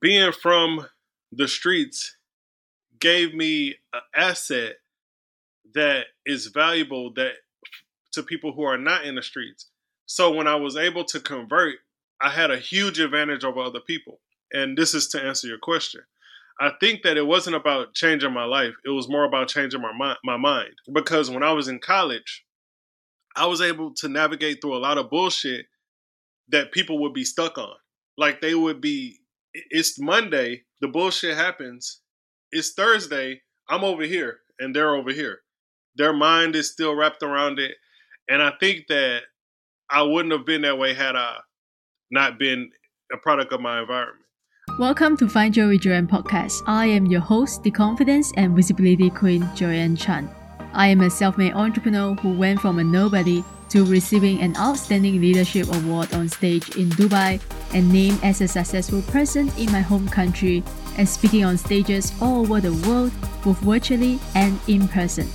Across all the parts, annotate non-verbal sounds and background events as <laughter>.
being from the streets gave me an asset that is valuable that to people who are not in the streets. So when I was able to convert, I had a huge advantage over other people. And this is to answer your question. I think that it wasn't about changing my life. It was more about changing my my mind. Because when I was in college, I was able to navigate through a lot of bullshit that people would be stuck on. Like they would be it's Monday, the bullshit happens. It's Thursday, I'm over here and they're over here. Their mind is still wrapped around it. And I think that I wouldn't have been that way had I not been a product of my environment. Welcome to Find Joy with Joyan podcast. I am your host, the confidence and visibility queen, Joyan Chan. I am a self made entrepreneur who went from a nobody to receiving an outstanding leadership award on stage in Dubai and named as a successful person in my home country and speaking on stages all over the world, both virtually and in person.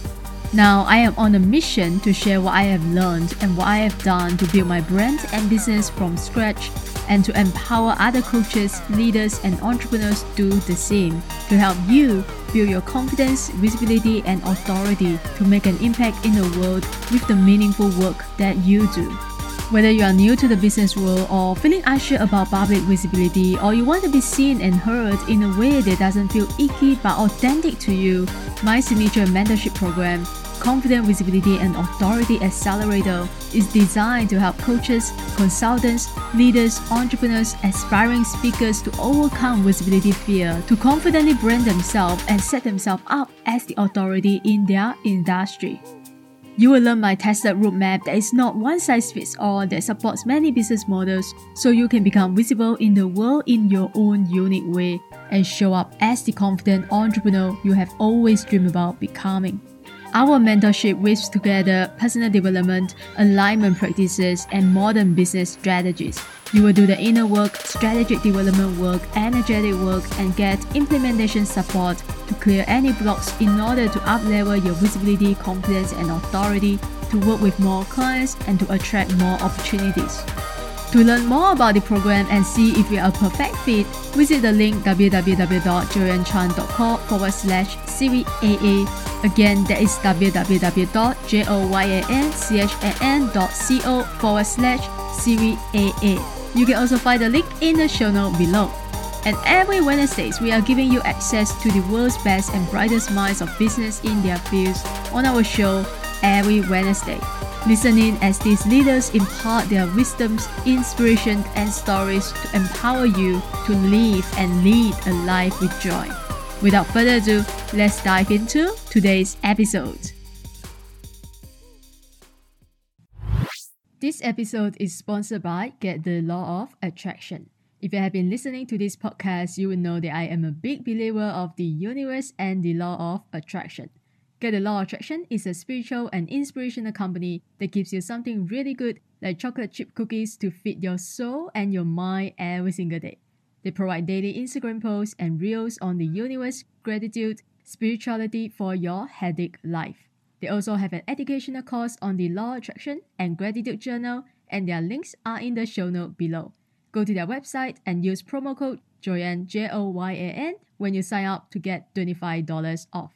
Now, I am on a mission to share what I have learned and what I have done to build my brand and business from scratch and to empower other coaches, leaders, and entrepreneurs to do the same to help you build your confidence, visibility, and authority to make an impact in the world with the meaningful work that you do. Whether you are new to the business world or feeling unsure about public visibility, or you want to be seen and heard in a way that doesn't feel icky but authentic to you, my signature mentorship program Confident Visibility and Authority Accelerator is designed to help coaches, consultants, leaders, entrepreneurs, aspiring speakers to overcome visibility fear, to confidently brand themselves and set themselves up as the authority in their industry. You will learn my tested roadmap that is not one size fits all that supports many business models so you can become visible in the world in your own unique way and show up as the confident entrepreneur you have always dreamed about becoming. Our mentorship weaves together personal development, alignment practices, and modern business strategies. You will do the inner work, strategic development work, energetic work, and get implementation support to clear any blocks in order to uplevel your visibility, confidence, and authority to work with more clients and to attract more opportunities. To learn more about the program and see if you are a perfect fit, visit the link www.joyanchan.com forward slash CVAA. Again, that is www.joyanchan.co forward slash CVAA. You can also find the link in the show note below. And every Wednesdays, we are giving you access to the world's best and brightest minds of business in their fields on our show every Wednesday. Listen in as these leaders impart their wisdoms, inspiration, and stories to empower you to live and lead a life with joy. Without further ado, let's dive into today's episode. This episode is sponsored by Get the Law of Attraction. If you have been listening to this podcast, you will know that I am a big believer of the universe and the law of attraction. Get the Law of Attraction is a spiritual and inspirational company that gives you something really good like chocolate chip cookies to feed your soul and your mind every single day. They provide daily Instagram posts and reels on the universe, gratitude, spirituality for your headache life. They also have an educational course on the Law Attraction and Gratitude Journal, and their links are in the show note below. Go to their website and use promo code Joyan J O Y A N when you sign up to get $25 off.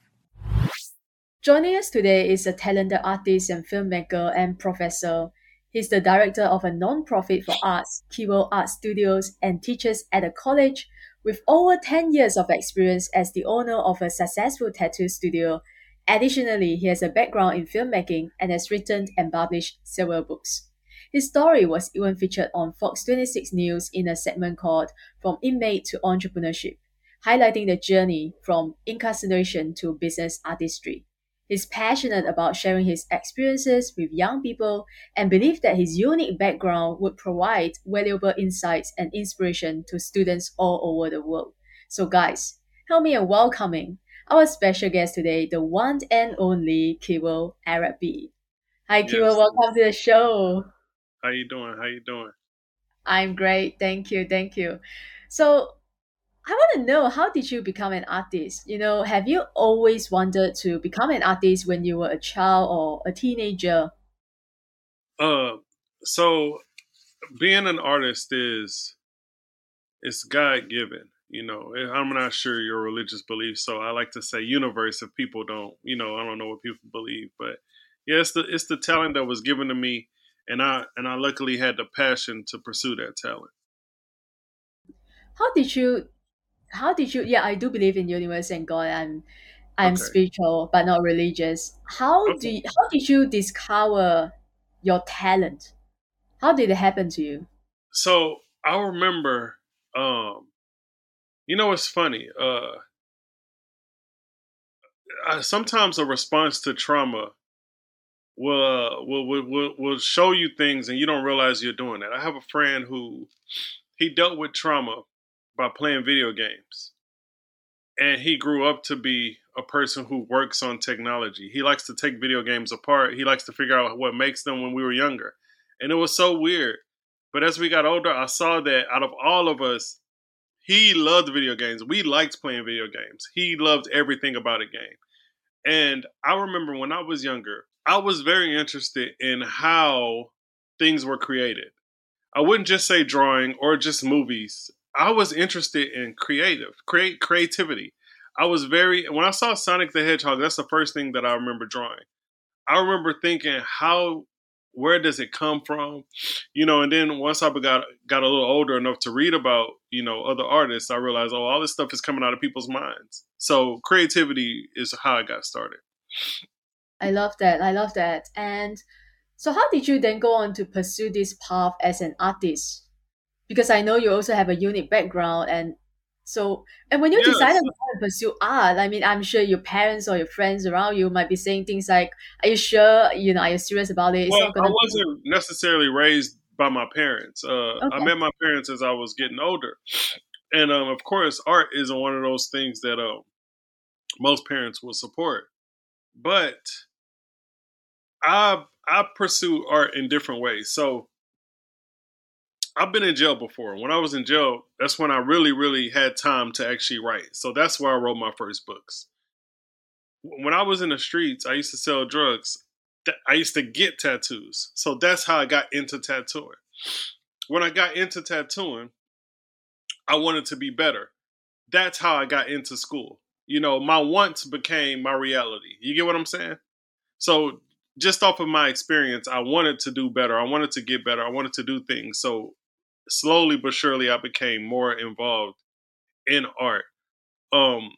Joining us today is a talented artist and filmmaker and professor. He's the director of a non-profit for arts, Kevo Art Studios, and teaches at a college with over 10 years of experience as the owner of a successful tattoo studio. Additionally, he has a background in filmmaking and has written and published several books. His story was even featured on Fox 26 News in a segment called From Inmate to Entrepreneurship, highlighting the journey from incarceration to business artistry. He's passionate about sharing his experiences with young people and believes that his unique background would provide valuable insights and inspiration to students all over the world. So, guys, help me in welcoming our special guest today, the one and only Kevo Aregbe. Hi, yes. Kevo, welcome to the show. How you doing? How you doing? I'm great. Thank you. Thank you. So, I want to know how did you become an artist? You know, have you always wanted to become an artist when you were a child or a teenager? Uh, so being an artist is it's God given. You know, I'm not sure your religious beliefs, so I like to say universe if people don't, you know, I don't know what people believe, but yeah, it's the it's the talent that was given to me, and I and I luckily had the passion to pursue that talent. How did you? How did you? Yeah, I do believe in universe and God, and I'm okay. spiritual but not religious. How okay. do you, how did you discover your talent? How did it happen to you? So I remember, um, you know, it's funny. Uh, I, sometimes a response to trauma will, uh, will, will will will show you things and you don't realize you're doing that. I have a friend who he dealt with trauma by playing video games, and he grew up to be a person who works on technology. He likes to take video games apart. He likes to figure out what makes them when we were younger. And it was so weird. But as we got older, I saw that out of all of us, he loved video games. We liked playing video games. He loved everything about a game. And I remember when I was younger, I was very interested in how things were created. I wouldn't just say drawing or just movies. I was interested in creative, create creativity. I was very when I saw Sonic the Hedgehog, that's the first thing that I remember drawing. I remember thinking, how where does it come from? You know, and then once I got got a little older enough to read about, you know, other artists, I realized, oh, all this stuff is coming out of people's minds. So creativity is how I got started. I love that. I love that. And so how did you then go on to pursue this path as an artist? Because I know you also have a unique background and so, and when you yes. decided to pursue art, I mean, I'm sure your parents or your friends around you might be saying things like, "Are you sure? You know, are you serious about it?" It's well, I wasn't be- necessarily raised by my parents. Uh, okay. I met my parents as I was getting older, and um, of course, art isn't one of those things that uh, most parents will support. But I I pursue art in different ways. So I've been in jail before. When I was in jail, that's when I really, really had time to actually write. So that's where I wrote my first books. When I was in the streets, I used to sell drugs. I used to get tattoos. So that's how I got into tattooing. When I got into tattooing, I wanted to be better. That's how I got into school. You know, my wants became my reality. You get what I'm saying? So just off of my experience, I wanted to do better. I wanted to get better. I wanted to do things. So slowly but surely I became more involved in art. Um,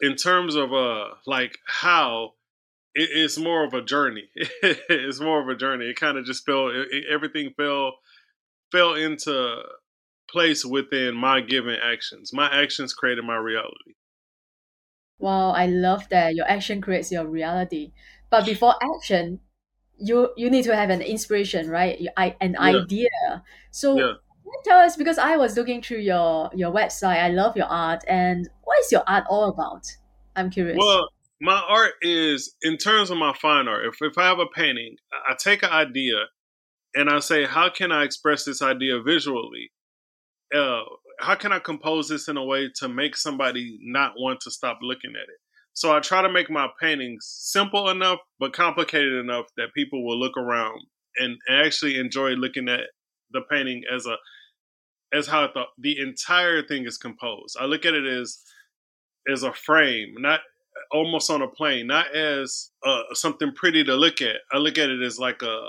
in terms of uh, like how it, it's more of a journey. <laughs> it's more of a journey. It kind of just fell. It, it, everything fell fell into place within my given actions. My actions created my reality. Wow, I love that your action creates your reality. But before action, you you need to have an inspiration, right? I, an yeah. idea. So yeah tell us because I was looking through your your website. I love your art, and what is your art all about? I'm curious. Well, my art is in terms of my fine art. If if I have a painting, I take an idea and I say, how can I express this idea visually? Uh, how can I compose this in a way to make somebody not want to stop looking at it? So I try to make my paintings simple enough but complicated enough that people will look around and, and actually enjoy looking at the painting as a as how the the entire thing is composed. I look at it as as a frame, not almost on a plane, not as uh, something pretty to look at. I look at it as like a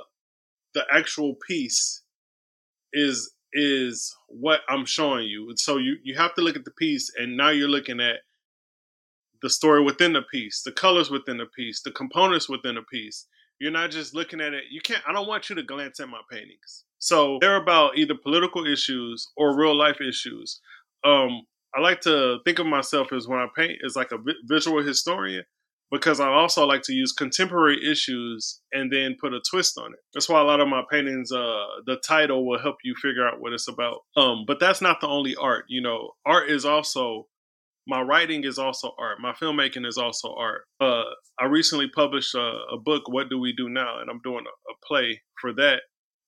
the actual piece is is what I'm showing you. So you you have to look at the piece, and now you're looking at the story within the piece, the colors within the piece, the components within the piece. You're not just looking at it. You can't. I don't want you to glance at my paintings. So they're about either political issues or real life issues. Um, I like to think of myself as when I paint as like a visual historian because I also like to use contemporary issues and then put a twist on it. That's why a lot of my paintings, uh, the title will help you figure out what it's about. Um, but that's not the only art. You know, art is also my writing is also art. My filmmaking is also art. Uh, I recently published a, a, book, What Do We Do Now? And I'm doing a, a play for that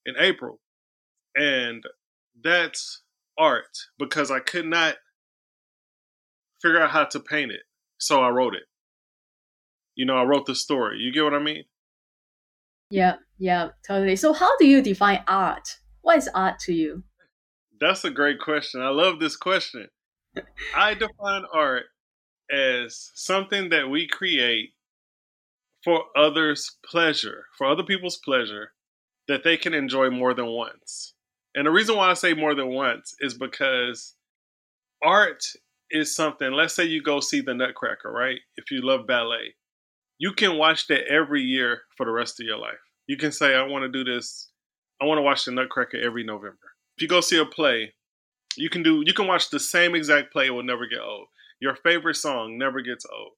in April. And that's art because I could not figure out how to paint it. So I wrote it. You know, I wrote the story. You get what I mean? Yeah, yeah, totally. So how do you define art? What is art to you? That's a great question. I love this question. I define art as something that we create for others' pleasure, for other people's pleasure, that they can enjoy more than once. And the reason why I say more than once is because art is something, let's say you go see the Nutcracker, right? If you love ballet, you can watch that every year for the rest of your life. You can say, I want to do this. I want to watch the Nutcracker every November. If you go see a play, you can do you can watch the same exact play, it will never get old. Your favorite song never gets old.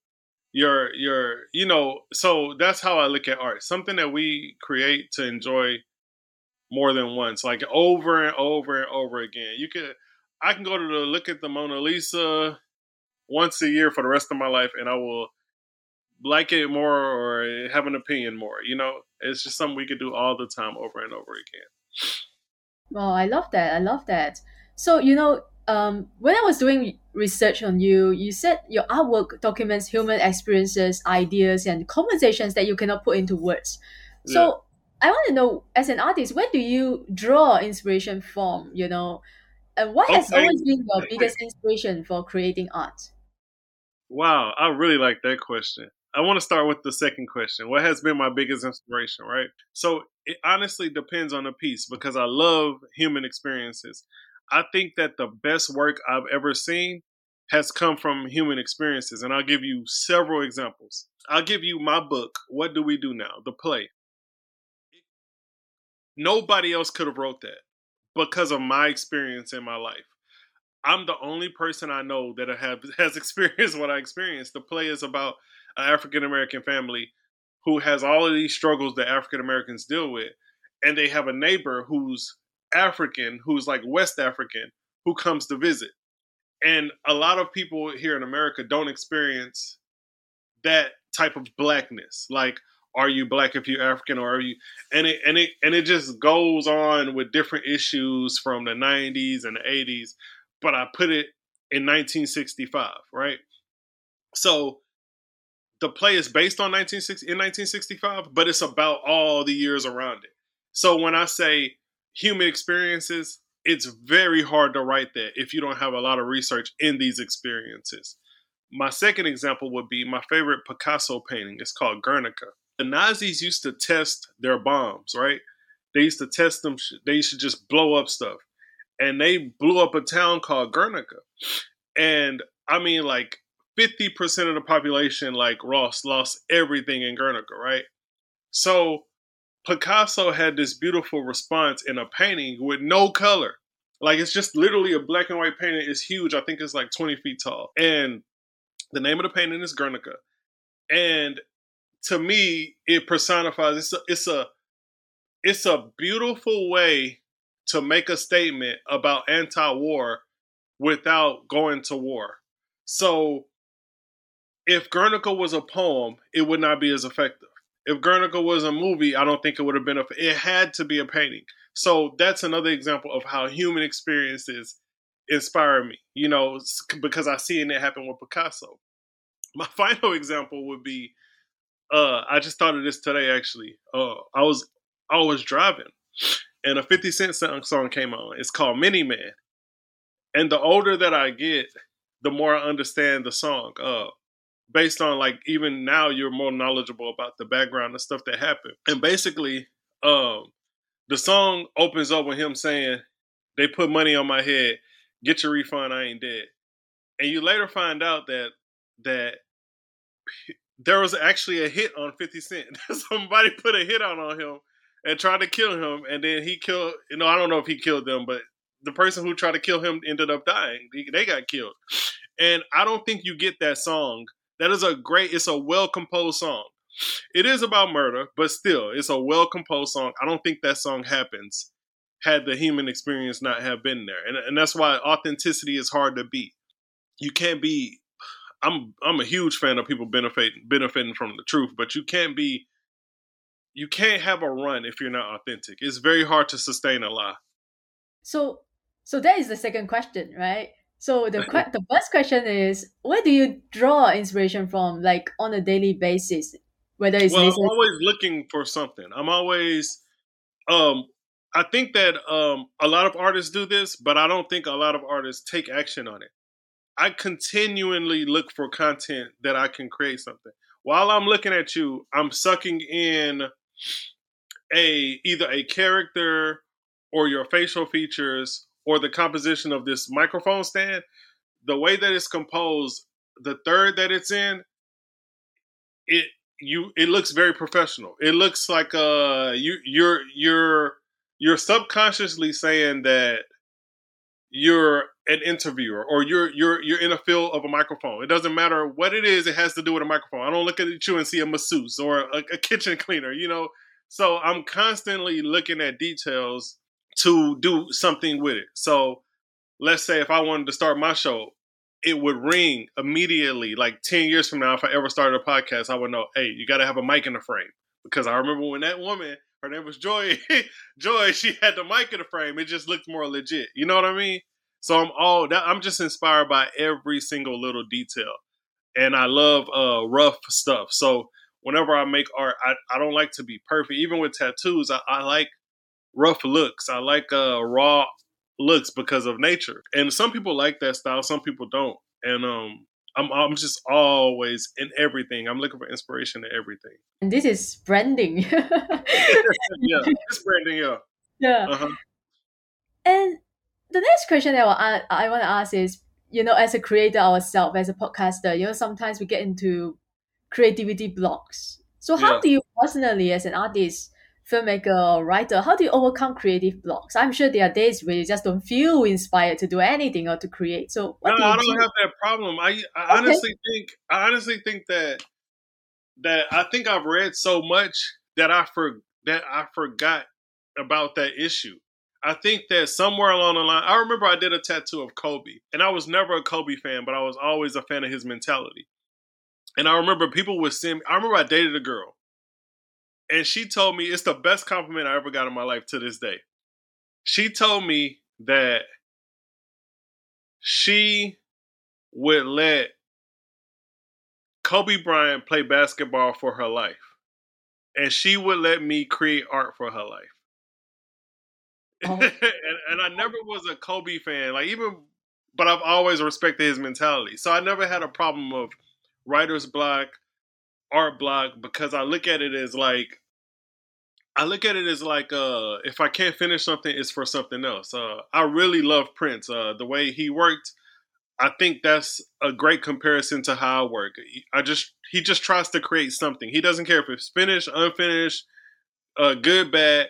Your your you know, so that's how I look at art. Something that we create to enjoy more than once, like over and over and over again. You could I can go to the look at the Mona Lisa once a year for the rest of my life and I will like it more or have an opinion more. You know, it's just something we could do all the time over and over again. Well, I love that. I love that. So, you know, um, when I was doing research on you, you said your artwork documents human experiences, ideas, and conversations that you cannot put into words. So, yeah. I want to know, as an artist, where do you draw inspiration from? You know, and what has always been your biggest inspiration for creating art? Wow, I really like that question. I want to start with the second question. What has been my biggest inspiration, right? So it honestly depends on the piece because I love human experiences. I think that the best work I've ever seen has come from human experiences. And I'll give you several examples. I'll give you my book, What Do We Do Now? The play. Nobody else could have wrote that because of my experience in my life. I'm the only person I know that have, <laughs> has experienced what I experienced. The play is about an African American family who has all of these struggles that African Americans deal with, and they have a neighbor who's African, who's like West African, who comes to visit. And a lot of people here in America don't experience that type of blackness. Like, are you black if you're African, or are you? And it and it and it just goes on with different issues from the 90s and the 80s. But I put it in 1965, right? So the play is based on 1960 in 1965, but it's about all the years around it. So when I say human experiences, it's very hard to write that if you don't have a lot of research in these experiences. My second example would be my favorite Picasso painting. It's called Guernica. The Nazis used to test their bombs, right? They used to test them. They used to just blow up stuff, and they blew up a town called Guernica. And I mean, like 50% of the population, like Ross, lost everything in Guernica, right? So Picasso had this beautiful response in a painting with no color. Like it's just literally a black and white painting. It's huge. I think it's like 20 feet tall. And the name of the painting is Guernica. And to me, it personifies it's a it's a it's a beautiful way to make a statement about anti-war without going to war. So if Guernica was a poem, it would not be as effective. If Guernica was a movie, I don't think it would have been a. It had to be a painting. So that's another example of how human experiences inspire me. You know, because I seen it happen with Picasso. <laughs> My final example would be, uh, I just thought of this today. Actually, uh, I was I was driving, and a Fifty Cent song came on. It's called Many Men. And the older that I get, the more I understand the song. Uh, based on like even now you're more knowledgeable about the background and stuff that happened. And basically, um, the song opens up with him saying, "They put money on my head. Get your refund. I ain't dead." And you later find out that that <laughs> there was actually a hit on 50 Cent. <laughs> Somebody put a hit out on him and tried to kill him, and then he killed. You know, I don't know if he killed them, but the person who tried to kill him ended up dying. They got killed, and I don't think you get that song that is a great, it's a well composed song. It is about murder, but still, it's a well composed song. I don't think that song happens had the human experience not have been there. And, and that's why authenticity is hard to beat. You can't be I'm I'm a huge fan of people benefiting benefiting from the truth, but you can't be you can't have a run if you're not authentic. It's very hard to sustain a lie. So so that is the second question, right? So the the first question is, where do you draw inspiration from, like on a daily basis? Whether it's well, I'm always looking for something. I'm always, um, I think that um, a lot of artists do this, but I don't think a lot of artists take action on it. I continually look for content that I can create something. While I'm looking at you, I'm sucking in a either a character or your facial features or the composition of this microphone stand. The way that it's composed, the third that it's in, it you it looks very professional. It looks like uh you you're you're you're subconsciously saying that you're an interviewer or you're you're you're in a field of a microphone. It doesn't matter what it is; it has to do with a microphone. I don't look at you and see a masseuse or a, a kitchen cleaner. You know, so I'm constantly looking at details to do something with it. So let's say if I wanted to start my show, it would ring immediately. Like ten years from now, if I ever started a podcast, I would know, hey, you got to have a mic in the frame because I remember when that woman, her name was Joy, <laughs> Joy, she had the mic in the frame. It just looked more legit. You know what I mean? So I'm all that. I'm just inspired by every single little detail, and I love uh, rough stuff. So whenever I make art, I, I don't like to be perfect. Even with tattoos, I, I like rough looks. I like uh, raw looks because of nature. And some people like that style, some people don't. And um, I'm I'm just always in everything. I'm looking for inspiration in everything. And this is branding. <laughs> yeah, it's branding. Yeah. Yeah. Uh-huh. And the next question that I, I want to ask is, you know, as a creator ourselves, as a podcaster, you know, sometimes we get into creativity blocks. So how yeah. do you personally, as an artist, filmmaker, or writer, how do you overcome creative blocks? I'm sure there are days where you just don't feel inspired to do anything or to create. So no, do I don't do? have that problem. I, I okay. honestly think I honestly think that that I think I've read so much that I for that I forgot about that issue. I think that somewhere along the line, I remember I did a tattoo of Kobe, and I was never a Kobe fan, but I was always a fan of his mentality. And I remember people would send me, I remember I dated a girl, and she told me it's the best compliment I ever got in my life to this day. She told me that she would let Kobe Bryant play basketball for her life, and she would let me create art for her life. <laughs> Oh. and, and I never was a Kobe fan, like even, but I've always respected his mentality. So I never had a problem of writer's block, art block, because I look at it as like, I look at it as like, uh, if I can't finish something, it's for something else. Uh, I really love Prince. Uh, the way he worked, I think that's a great comparison to how I work. I just he just tries to create something. He doesn't care if it's finished, unfinished, uh, good, bad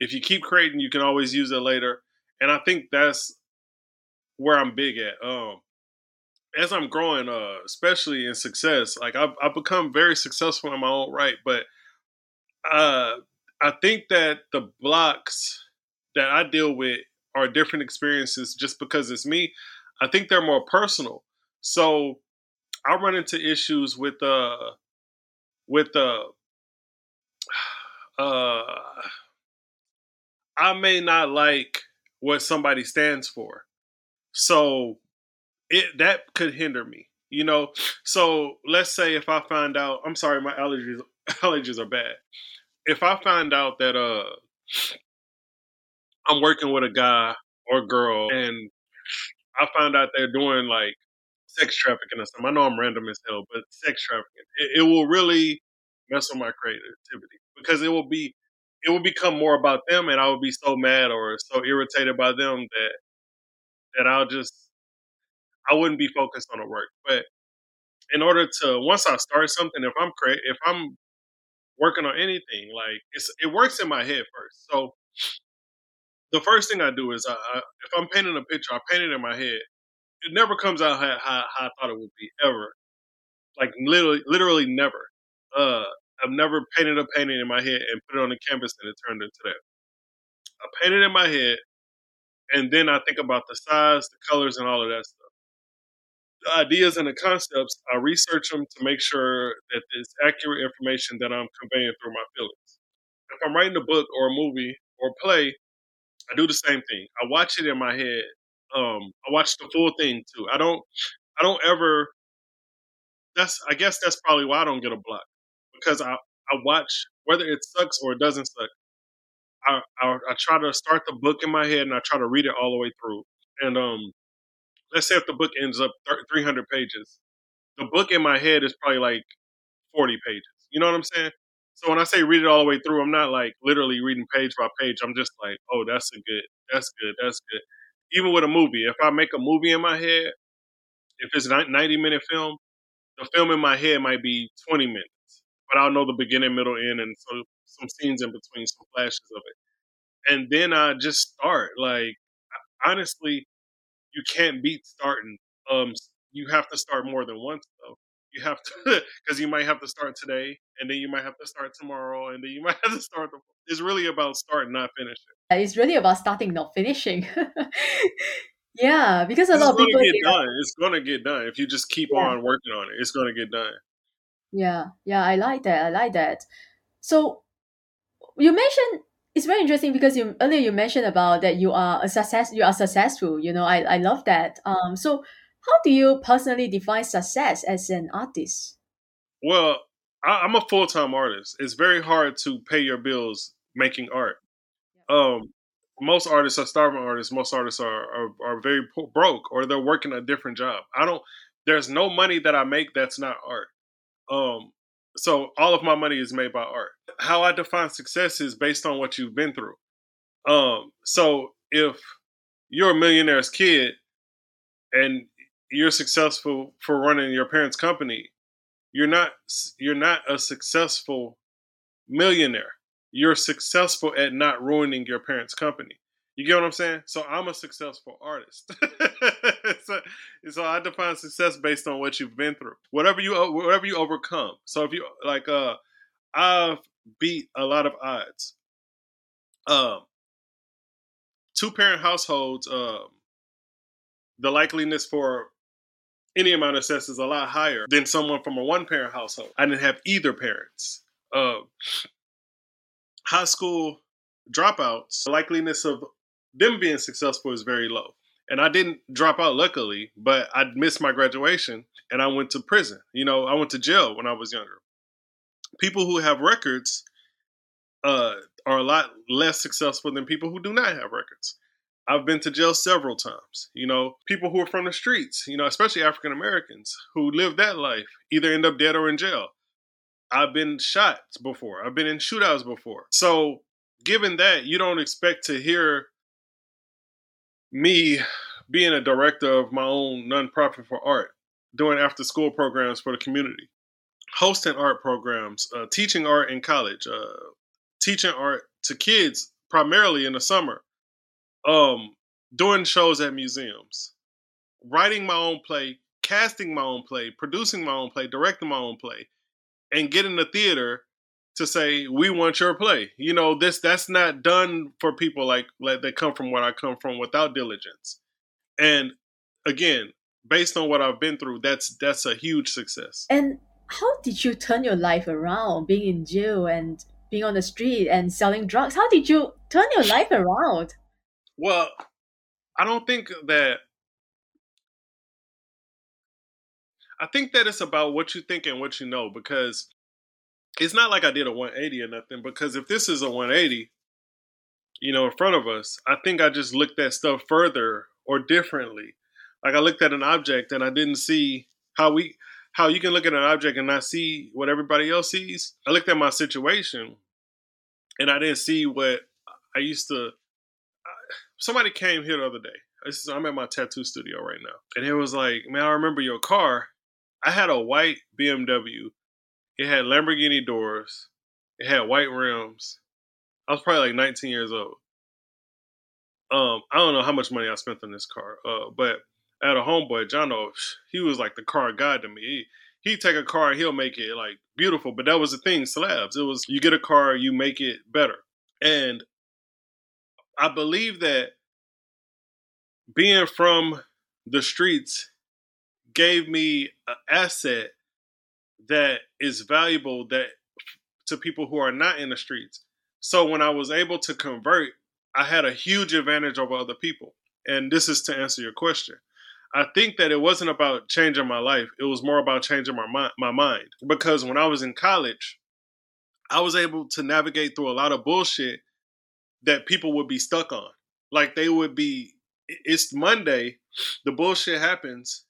if you keep creating, you can always use it later. And I think that's where I'm big at. Um, as I'm growing, uh, especially in success, like I've, I've become very successful in my own right, but uh, I think that the blocks that I deal with are different experiences just because it's me. I think they're more personal. So I run into issues with uh with uh <sighs> uh I may not like what somebody stands for. So it that could hinder me. You know, so let's say if I find out, I'm sorry, my allergies <laughs> allergies are bad. If I find out that uh I'm working with a guy or girl and I find out they're doing like sex trafficking or something. I know I'm random as hell, but sex trafficking, it, it will really mess with my creativity because it will be it will become more about them, and I would be so mad or so irritated by them that that I'll just I wouldn't be focused on the work. But in order to once I start something, if I'm create, if I'm working on anything, like it works in my head first. So the first thing I do is I, I, if I'm painting a picture, I paint it in my head. It never comes out how, how, how I thought it would be ever. Like literally, literally never. Uh, I've never painted a painting in my head and put it on the canvas and it turned into that. I paint it in my head, and then I think about the size, the colors, and all of that stuff. Ideas and the concepts, I research them to make sure that it's accurate information that I'm conveying through my feelings. If I'm writing a book or a movie or a play, I do the same thing. I watch it in my head. Um, I watch the full thing too. I don't. I don't ever. That's. I guess that's probably why I don't get a block because I, I watch whether it sucks or it doesn't suck. I, I, I try to start the book in my head and I try to read it all the way through. And um, let's say if the book ends up 300 pages, the book in my head is probably like 40 pages. You know what I'm saying? So when I say read it all the way through, I'm not like literally reading page by page. I'm just like, oh, that's a good, that's good, that's good. Even with a movie, if I make a movie in my head, if it's a 90 minute film, the film in my head might be 20 minutes, but I'll know the beginning, middle, end, and so some scenes in between, some flashes of it. And then I just start. Like, honestly, you can't beat starting. Um, you have to start more than once, though you have to <laughs> because you might have to start today and then you might have to start tomorrow and then you <laughs> might have to start the, it's really about starting not finishing it's really about starting not finishing <laughs> yeah because a it's lot of people get done it's gonna get done if you just keep yeah. on working on it it's gonna get done yeah yeah i like that i like that so you mentioned it's very interesting because you earlier you mentioned about that you are a success you are successful you know i, I love that um so how do you personally define success as an artist? Well, I, am a full time artist. It's very hard to pay your bills making art. Um, most artists are starving artists. Most artists are are, are very po- broke or they're working a different job. I don't. There's no money that I make that's not art. Um, so all of my money is made by art. How I define success is based on what you've been through. Um, so if you're a millionaire's kid and you're successful for running your parents' company, you're not you're not a successful millionaire. You're successful at not ruining your parents' company. You get what I'm saying? So I'm a successful artist. <laughs> so, so, I define success based on what you've been through. Whatever you whatever you overcome. So if you like uh I've beat a lot of odds. Um two parent households um the likeliness for any amount of success is a lot higher than someone from a one parent household. I didn't have either parents. Uh, high school dropouts, the likeliness of them being successful is very low. And I didn't drop out luckily, but I missed my graduation and I went to prison. You know, I went to jail when I was younger. People who have records uh, are a lot less successful than people who do not have records. I've been to jail several times. You know, people who are from the streets, you know, especially African Americans who live that life, either end up dead or in jail. I've been shot before. I've been in shootouts before. So, given that, you don't expect to hear me being a director of my own nonprofit for art, doing after school programs for the community, hosting art programs, uh, teaching art in college, uh, teaching art to kids primarily in the summer um, doing shows at museums, writing my own play, casting my own play, producing my own play, directing my own play, and getting the theater to say we want your play. You know, this that's not done for people like like that come from where I come from without diligence. And again, based on what I've been through, that's that's a huge success. And how did you turn your life around being in jail and being on the street and selling drugs? How did you turn your life around? Well, I don't think that. I think that it's about what you think and what you know because it's not like I did a 180 or nothing. Because if this is a 180, you know, in front of us, I think I just looked at stuff further or differently. Like I looked at an object and I didn't see how we how you can look at an object and not see what everybody else sees. I looked at my situation and I didn't see what I used to somebody came here the other day. Is, I'm at my tattoo studio right now, and it was like, man, I remember your car. I had a white BMW. It had Lamborghini doors. It had white rims. I was probably like 19 years old. Um, I don't know how much money I spent on this car, uh, but I had a homeboy, John. He was like the car guy to me. He, he'd take a car he'll make it like beautiful. But that was the thing, slabs. It was you get a car, you make it better. And I believe that being from the streets gave me an asset that is valuable that to people who are not in the streets. So when I was able to convert, I had a huge advantage over other people. And this is to answer your question. I think that it wasn't about changing my life. It was more about changing my my mind because when I was in college, I was able to navigate through a lot of bullshit that people would be stuck on. Like they would be, it's Monday the bullshit happens.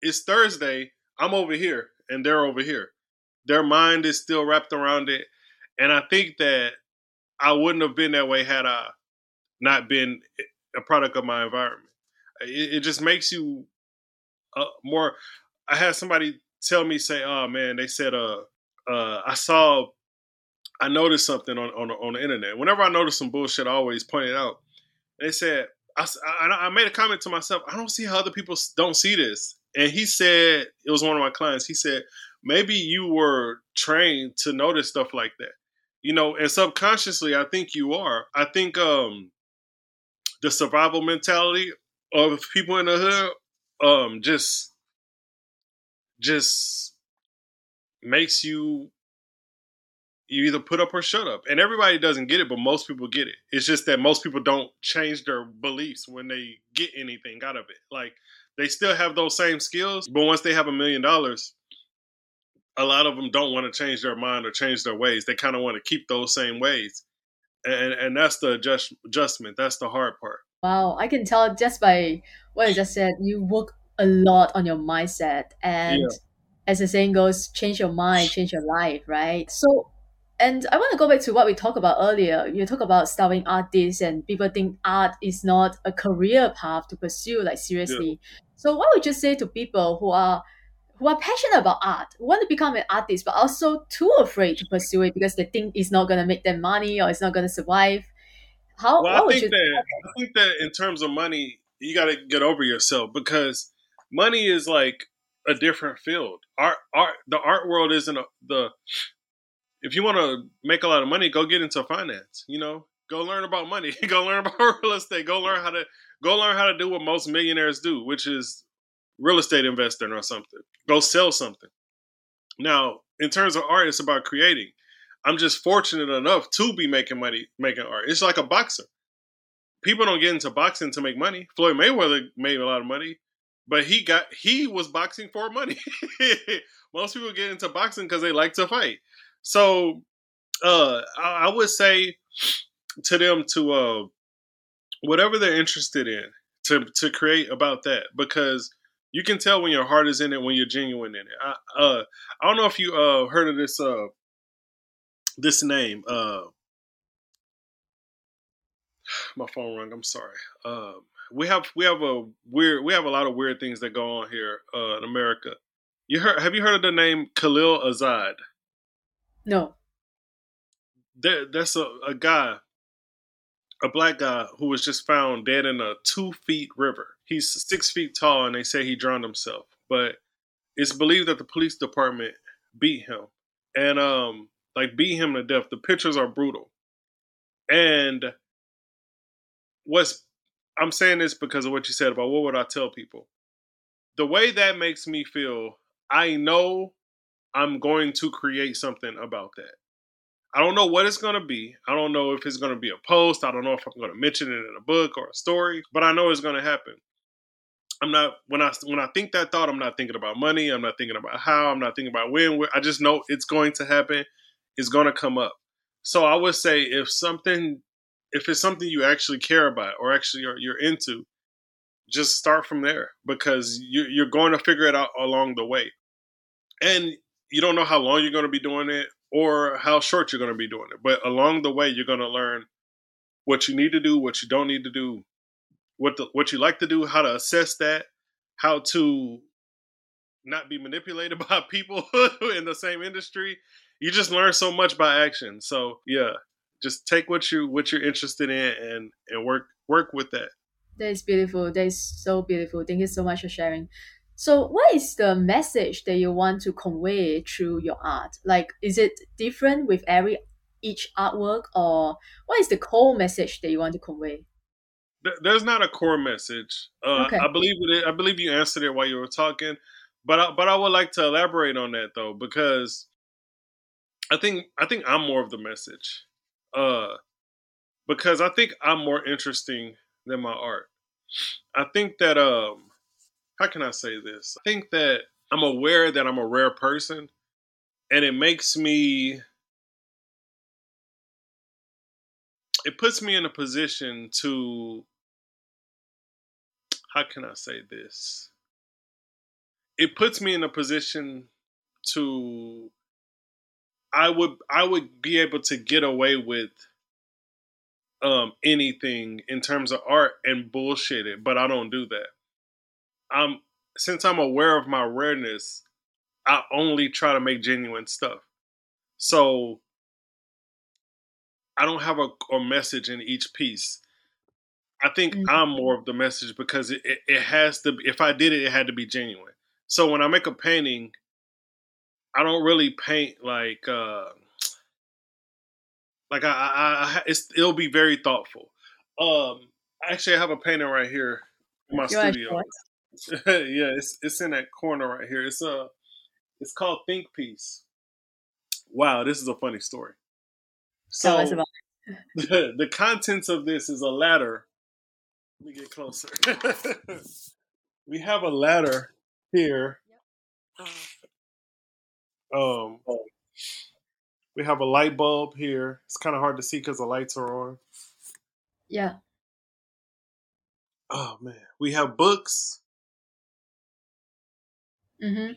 It's Thursday. I'm over here and they're over here. Their mind is still wrapped around it. And I think that I wouldn't have been that way had I not been eh, a product of my environment. It, it just makes you uh, more. I had somebody tell me, say, "Oh man," they said, "Uh, uh, I saw, I noticed something on on, on the internet. Whenever I notice some bullshit, I always point it out." They said, I, I, I made a comment to myself. I don't see how other people don't see this. And he said, it was one of my clients. He said, maybe you were trained to notice stuff like that you know and subconsciously i think you are i think um the survival mentality of people in the hood um just just makes you you either put up or shut up and everybody doesn't get it but most people get it it's just that most people don't change their beliefs when they get anything out of it like they still have those same skills but once they have a million dollars a lot of them don't want to change their mind or change their ways. They kind of want to keep those same ways, and and that's the adjust, adjustment. That's the hard part. Wow, I can tell just by what you just said. You work a lot on your mindset, and yeah. as the saying goes, change your mind, change your life, right? So. And I want to go back to what we talked about earlier. You talk about starving artists, and people think art is not a career path to pursue, like seriously. Yeah. So, what would you say to people who are who are passionate about art, want to become an artist, but also too afraid to pursue it because they think it's not going to make them money or it's not going to survive. How? Well, I think that I think that in terms of money, you got to get over yourself because money is like a different field. Art, art, the art world isn't a, the. If you want to make a lot of money, go get into finance. You know, go learn about money. <laughs> go learn about real estate. Go learn how to go learn how to do what most millionaires do, which is real estate investing or something. Go sell something. Now, in terms of art, it's about creating. I'm just fortunate enough to be making money making art. It's like a boxer. People don't get into boxing to make money. Floyd Mayweather made a lot of money, but he got he was boxing for money. <laughs> Most people get into boxing because they like to fight. So uh, I, I would say to them to uh, whatever they're interested in to to create about that because you can tell when your heart is in it when you're genuine in it. I, uh, I don't know if you uh, heard of this uh, this name. Uh, <sighs> my phone rang. I'm sorry. Uh, we have we have a weird we have a lot of weird things that go on here uh, in America. You heard? Have you heard of the name Khalil Azad? No. There, that's a, a guy, a black guy who was just found dead in a two feet river he's six feet tall, and they say he drowned himself. But it's believed that the police department beat him, and um, like beat him to death. The pictures are brutal, and what's I'm saying this because of what you said about what would I tell people. The way that makes me feel, I know I'm going to create something about that. I don't know what it's going to be. I don't know if it's going to be a post. I don't know if I'm going to mention it in a book or a story, but I know it's going to happen. I'm not when I when I think that thought, I'm not thinking about money. I'm not thinking about how. I'm not thinking about when. I just know it's going to happen. It's going to come up. So I would say if something, if it's something you actually care about or actually you're, you're into, just start from there because you, you're going to figure it out along the way. And you don't know how long you're going to be doing it or how short you're going to be doing it, but along the way you're going to learn what you need to do, what you don't need to do, what the, what you like to do, how to assess that, how to not be manipulated <laughs> by people <laughs> in the same industry. You just learn so much by action. So yeah, just take what you what you're interested in and and work work with that. That is beautiful. That is so beautiful. Thank you so much for sharing. So, what is the message that you want to convey through your art? Like, is it different with every each artwork, or what is the core message that you want to convey? there's not a core message. Uh, okay. I believe it. I believe you answered it while you were talking, but I, but I would like to elaborate on that though because I think I think I'm more of the message, uh, because I think I'm more interesting than my art. I think that um, how can I say this? I think that I'm aware that I'm a rare person, and it makes me it puts me in a position to how can I say this? It puts me in a position to I would I would be able to get away with um anything in terms of art and bullshit it, but I don't do that. I'm since I'm aware of my rareness, I only try to make genuine stuff. So I don't have a, a message in each piece. I think mm-hmm. I'm more of the message because it, it, it, has to. If I did it, it had to be genuine. So when I make a painting, I don't really paint like uh like I, I, I it's it'll be very thoughtful. Um, actually, I have a painting right here in my studio. <laughs> yeah, it's it's in that corner right here. It's a uh, it's called Think Piece. Wow, this is a funny story. So about- the, <laughs> the contents of this is a ladder. Let me get closer. <laughs> we have a ladder here. Um, we have a light bulb here. It's kind of hard to see because the lights are on. Yeah. Oh man, we have books. Mm-hmm.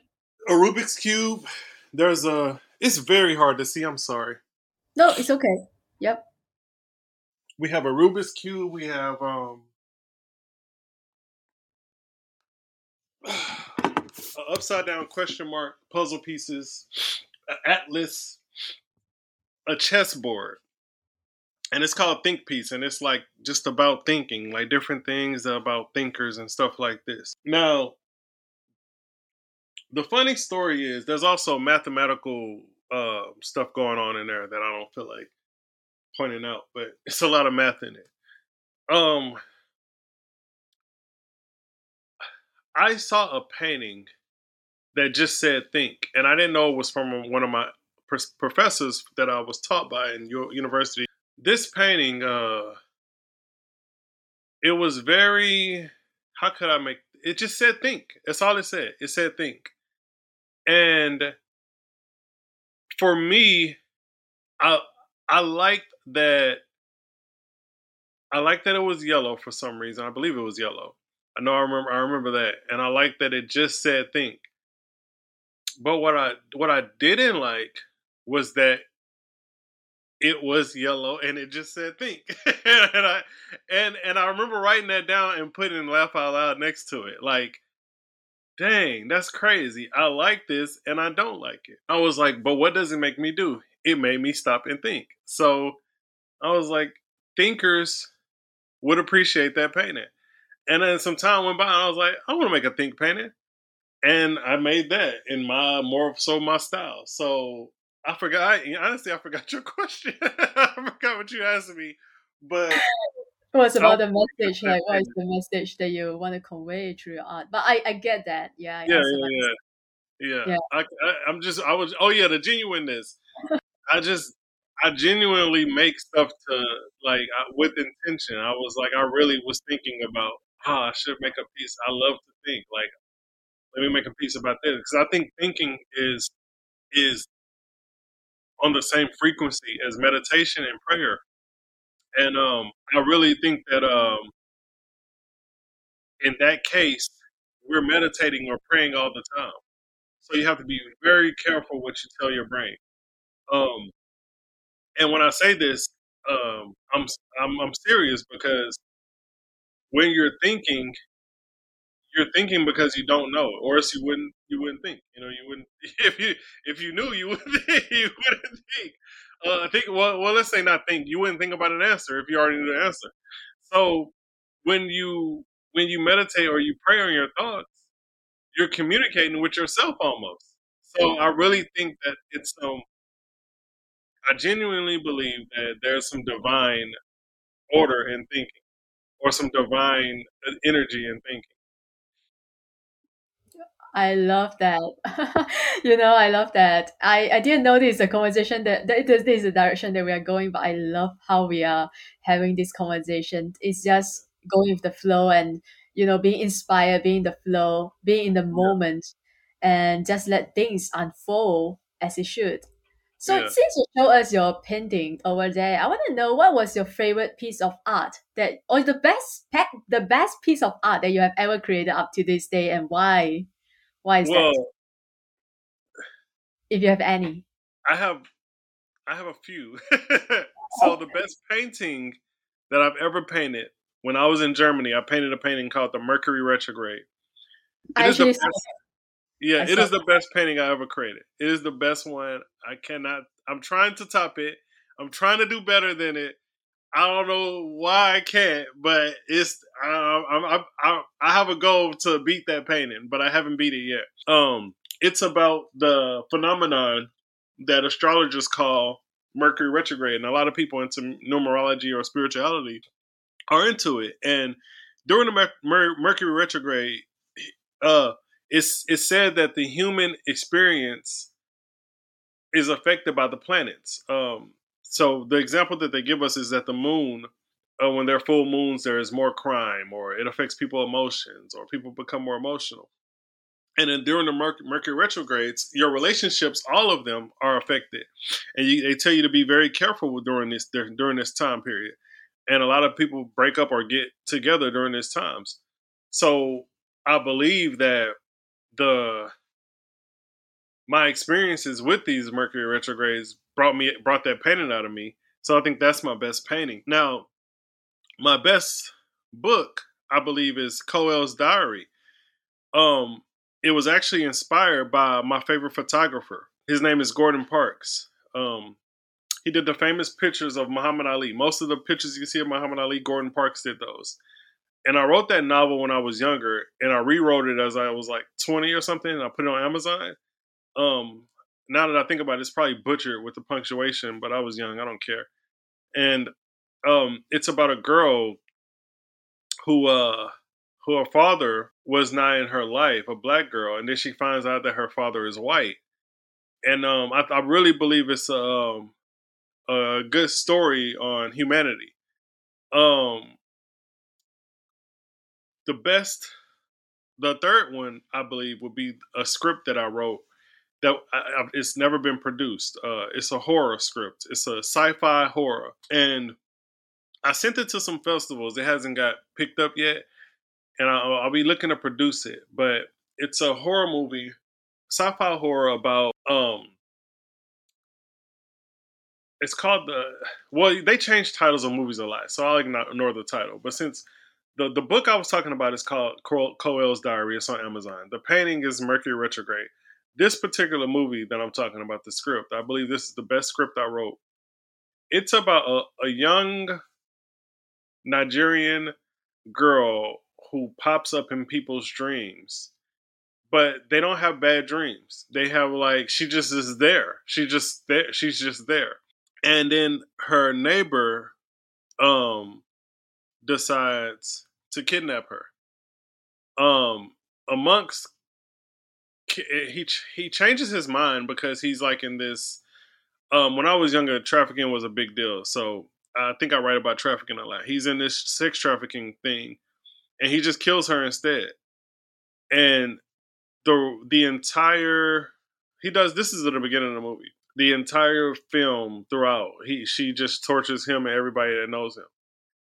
A Rubik's cube. There's a. It's very hard to see. I'm sorry. No, it's okay. Yep. We have a Rubik's cube. We have um. Upside down question mark puzzle pieces, an atlas, a chessboard. And it's called Think Piece, and it's like just about thinking, like different things about thinkers and stuff like this. Now, the funny story is there's also mathematical uh, stuff going on in there that I don't feel like pointing out, but <laughs> it's a lot of math in it. Um, I saw a painting that just said think. And I didn't know it was from one of my professors that I was taught by in your university. This painting, uh, it was very, how could I make, it just said think. That's all it said. It said think. And for me, I, I liked that, I liked that it was yellow for some reason. I believe it was yellow. I know I remember I remember that. And I like that it just said think. But what I what I didn't like was that it was yellow and it just said think. <laughs> and I and and I remember writing that down and putting laugh out loud next to it. Like, dang, that's crazy. I like this and I don't like it. I was like, but what does it make me do? It made me stop and think. So I was like, thinkers would appreciate that painting. And then some time went by and I was like, I want to make a think painting and I made that in my more so my style. So I forgot. I, Honestly, I forgot <laughs> your question. I forgot what you asked me, but it was about the message. Like, what is the message that you want to convey through your art? But I, I get that. Yeah. Yeah, yeah, yeah, yeah. yeah. I, I, am just. I was. Oh yeah, the genuineness. I just. I genuinely make stuff to like with intention. I was like, I really was thinking about, ah, oh, I should make a piece. I love to think. Like let me make a piece about this because I think thinking is is on the same frequency as meditation and prayer, and um, I really think that um, in that case we're meditating or praying all the time. So you have to be very careful what you tell your brain. Um, and when I say this, um, I'm, I'm I'm serious because when you're thinking, you're thinking because you don't know, or else you wouldn't you wouldn't think. You know, you wouldn't <laughs> if you if you knew you <laughs> wouldn't think, you wouldn't think. Uh, think well, well, let's say not think. You wouldn't think about an answer if you already knew the answer. So when you when you meditate or you pray on your thoughts, you're communicating with yourself almost. So I really think that it's um I genuinely believe that there's some divine order in thinking or some divine uh, energy in thinking. I love that. <laughs> you know, I love that. I, I didn't know this is a conversation that, that this, this is the direction that we are going, but I love how we are having this conversation. It's just going with the flow and, you know, being inspired, being in the flow, being in the moment, and just let things unfold as it should. So Yeah. since you show us your painting over there, I want to know what was your favorite piece of art that, or the best the best piece of art that you have ever created up to this day, and why? Why is that? Well, If you have any. I have I have a few. <laughs> so oh. the best painting that I've ever painted when I was in Germany, I painted a painting called the Mercury Retrograde. I It is the best, yeah, I it is the best painting I ever created. It is the best one. I cannot. I'm trying to top it. I'm trying to do better than it. I don't know why I can't, but it's I, I, I, I have a goal to beat that painting, but I haven't beat it yet. Um, it's about the phenomenon that astrologers call Mercury retrograde, and a lot of people into numerology or spirituality are into it. And during the Mer- Mer- Mercury retrograde, uh, it's it's said that the human experience is affected by the planets. Um, so the example that they give us is that the moon, uh, when there are full moons, there is more crime, or it affects people's emotions, or people become more emotional. And then during the Merc- Mercury retrogrades, your relationships, all of them, are affected, and you, they tell you to be very careful during this during this time period. And a lot of people break up or get together during these times. So I believe that the my experiences with these Mercury retrogrades brought me brought that painting out of me. So I think that's my best painting. Now, my best book, I believe, is Coel's Diary. Um, it was actually inspired by my favorite photographer. His name is Gordon Parks. Um, he did the famous pictures of Muhammad Ali. Most of the pictures you see of Muhammad Ali, Gordon Parks did those. And I wrote that novel when I was younger, and I rewrote it as I was like 20 or something, and I put it on Amazon. Um, now that I think about it, it's probably butchered with the punctuation, but I was young, I don't care. And um, it's about a girl who uh, who her father was not in her life, a black girl, and then she finds out that her father is white. And um, I, I really believe it's a, um, a good story on humanity. Um, the best, the third one I believe would be a script that I wrote that I, it's never been produced. Uh, it's a horror script. It's a sci-fi horror, and I sent it to some festivals. It hasn't got picked up yet, and I'll, I'll be looking to produce it. But it's a horror movie, sci-fi horror about um. It's called the well. They change titles of movies a lot, so I'll ignore the title. But since the the book I was talking about is called Coel's Diary, it's on Amazon. The painting is Mercury Retrograde this particular movie that I'm talking about, the script, I believe this is the best script I wrote. It's about a, a young Nigerian girl who pops up in people's dreams, but they don't have bad dreams. They have like she just is there. She just there. She's just there, and then her neighbor um decides to kidnap her. Um, amongst he he changes his mind because he's like in this. Um, when I was younger, trafficking was a big deal. So I think I write about trafficking a lot. He's in this sex trafficking thing, and he just kills her instead. And the the entire he does this is at the beginning of the movie. The entire film throughout, he she just tortures him and everybody that knows him,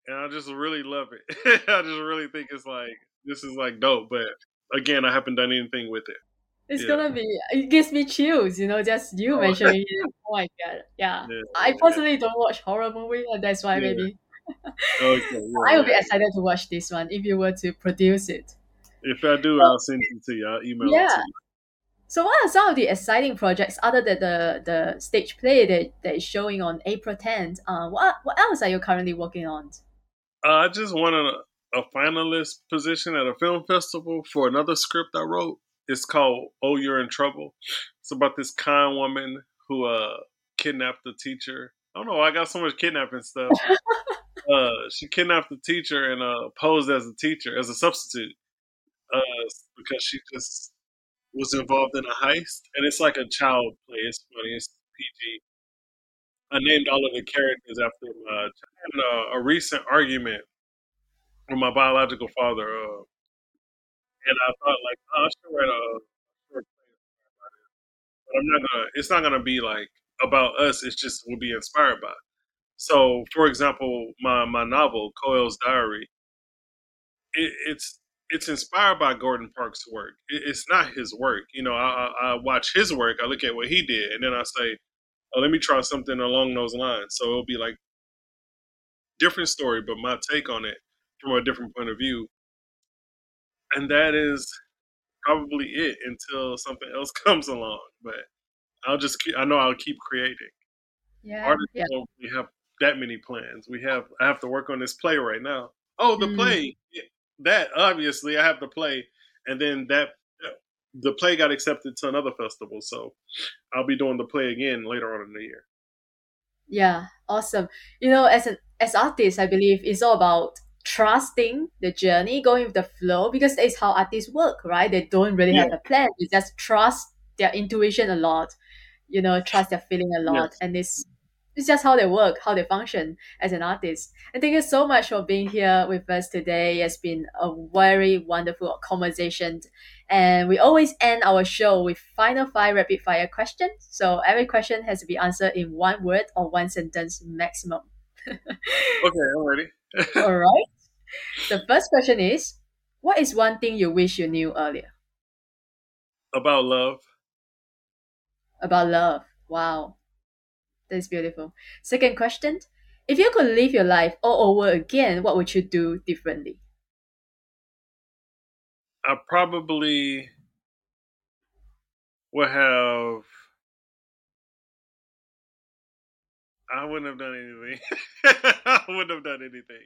and I just really love it. <laughs> I just really think it's like this is like dope. But again, I haven't done anything with it. It's Yeah. gonna be. It gives me chills. You know, just you Oh. mentioning it. Oh my god! Yeah. <laughs> Yeah, I yeah. personally don't watch horror movie, and that's why Yeah. maybe <laughs> Okay, yeah, I would be excited to watch this one if you were to produce it. If I do, I'll send it to you. I'll email it to you. So, what are some of the exciting projects other than the the stage play that, that is showing on April 10th? Uh, what what else are you currently working on? Uh, I just won a, a finalist position at a film festival for another script I wrote. It's called "Oh, You're in Trouble." It's about this kind woman who uh kidnapped the teacher. I don't know. why I got so much kidnapping stuff. <laughs> uh, she kidnapped the teacher and uh, posed as a teacher as a substitute uh, because she just was involved in a heist. And it's like a child play. It's funny. It's PG. I named all of the characters after my had a, a recent argument with my biological father, uh, and I thought like oh, I should write a short play, but I'm not gonna. It's not gonna be like about us. It's just we'll be inspired by. So, for example, my my novel Coel's Diary, it, it's it's inspired by Gordon Parks' work. It, it's not his work. You know, I, I, I watch his work, I look at what he did, and then I say, oh, let me try something along those lines. So it'll be like different story, but my take on it from a different point of view. And that is probably it until something else <laughs> comes along. But I'll just keep, I know I'll keep creating. Yeah. Artists yeah. don't really have that many plans. We have I have to work on this play right now. Oh, the Mm. play that obviously I have to play, and then that the play got accepted to another festival, so I'll be doing the play again later on in the year. Yeah, awesome. You know, as an as artists, I believe it's all about trusting the journey, going with the flow, because that is how artists work, right? They don't really have a plan. They just trust their intuition a lot, you know, trust their feeling a lot. Yes. And it's it's just how they work, how they function as an artist. And thank you so much for being here with us today. It's been a very wonderful conversation. And we always end our show with final five rapid fire questions. So every question has to be answered in one word or one sentence maximum. <laughs> Okay, I'm ready. <laughs> All right. The first question is What is one thing you wish you knew earlier About love, about love? Wow. That's beautiful. Second question If you could live your life all over again, what would you do differently? I probably would have. I wouldn't have done anything. <laughs> I wouldn't have done anything.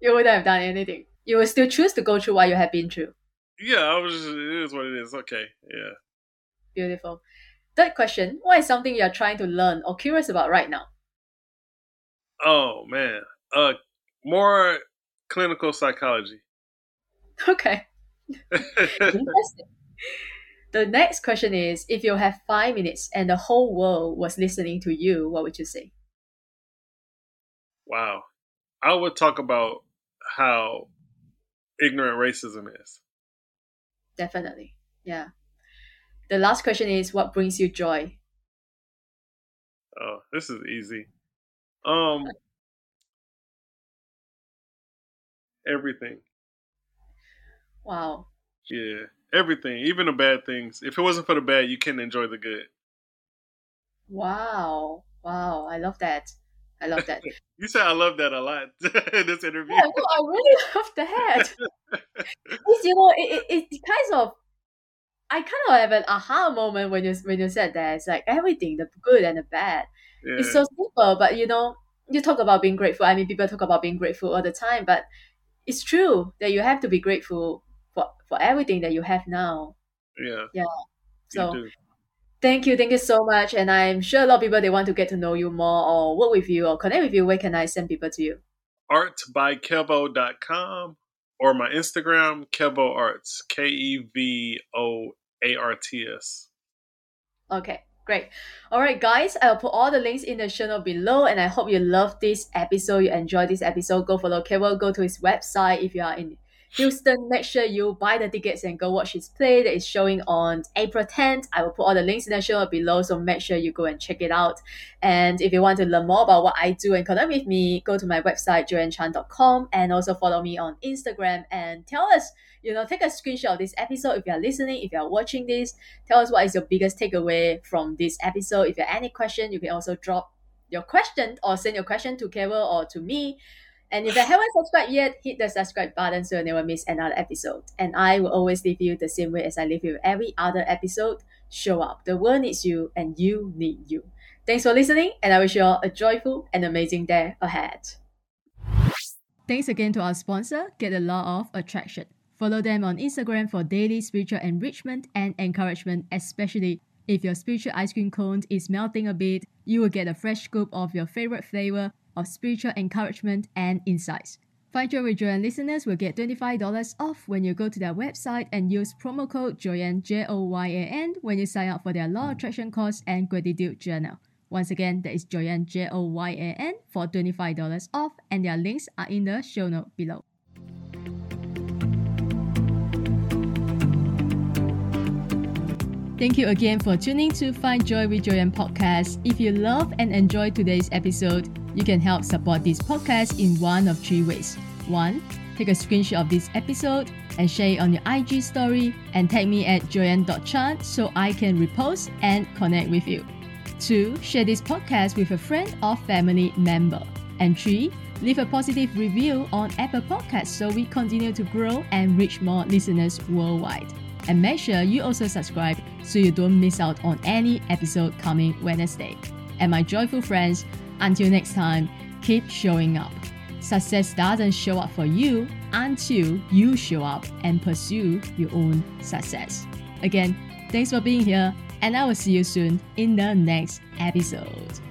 You wouldn't have done anything. You would still choose to go through what you have been through. Yeah, I was. Just, it is what it is. Okay. Yeah. Beautiful. Third question What is something you are trying to learn or curious about right now? Oh man. Uh, more clinical psychology. <laughs> Okay. Interesting. The next question is if you have five minutes and the whole world was listening to you, what would you say? Wow. I would talk about how ignorant racism is. Definitely. Yeah. The last question is what brings you joy? Oh, this is easy. Um, everything. Wow. Yeah, everything, even the bad things. If it wasn't for the bad, you can enjoy the good. Wow. Wow. I love that. I love that. <laughs> You said I love that a lot <laughs> in this interview. yeah, no, I really <laughs> love that. It's, you know, it, it, it kind of I kind of have an aha moment when you when you said that. It's like everything, the good and the bad. Yeah, It's so simple, but you know, you talk about being grateful. I mean, people talk about being grateful all the time, but it's true that you have to be grateful for, for everything that you have now. yeah. Yeah. So. Thank you, thank you so much. And I'm sure a lot of people they want to get to know you more or work with you or connect with you. Where can I send people to you? artbykevo.com or my Instagram, Kevo Arts, K E V O A R T S. Okay, great. All right, guys, I'll put all the links in the show note below, and I hope you love this episode. You enjoy this episode. Go follow Kevo, Go to his website if you are in Houston. Make sure you buy the tickets and go watch his play that is showing on April 10th. I will put all the links in the show below, so make sure you go and check it out. And if you want to learn more about what I do and connect with me, go to my website, joyanchan.com, and also follow me on Instagram and tell us, you know, take a screenshot of this episode if you are listening, if you are watching this. Tell us what is your biggest takeaway from this episode. If you have any question, you can also drop your question or send your question to Kevo or to me. And if you haven't subscribed yet, hit the subscribe button so you never miss another episode. And I will always leave you the same way as I leave you every other episode. Show up. The world needs you and you need you. Thanks for listening, and I wish you all a joyful and amazing day ahead. Thanks again to our sponsor, Get the Law of Attraction. Follow them on Instagram for daily spiritual enrichment and encouragement, especially if your spiritual ice cream cone is melting a bit, you will get a fresh scoop of your favorite flavor of spiritual encouragement and insights. Find Joy with Joyan listeners will get $25 off when you go to their website and use promo code Joyan J O Y A N when you sign up for their Law Attraction course and gratitude journal. Once again, that is Joyan J O Y A N for $25 off, and their links are in the show note below. Thank you again for tuning to Find Joy with Joyan podcast. If you love and enjoy today's episode, you can help support this podcast in one of three ways. One, take a screenshot of this episode and share it on your IG story and tag me at joyan.chan so I can repost and connect with you. Two, share this podcast with a friend or family member. And three, leave a positive review on Apple Podcasts so we continue to grow and reach more listeners worldwide. And make sure you also subscribe so you don't miss out on any episode coming Wednesday. And my joyful friends, until next time, keep showing up. Success doesn't show up for you until you show up and pursue your own success. Again, thanks for being here, and I will see you soon in the next episode.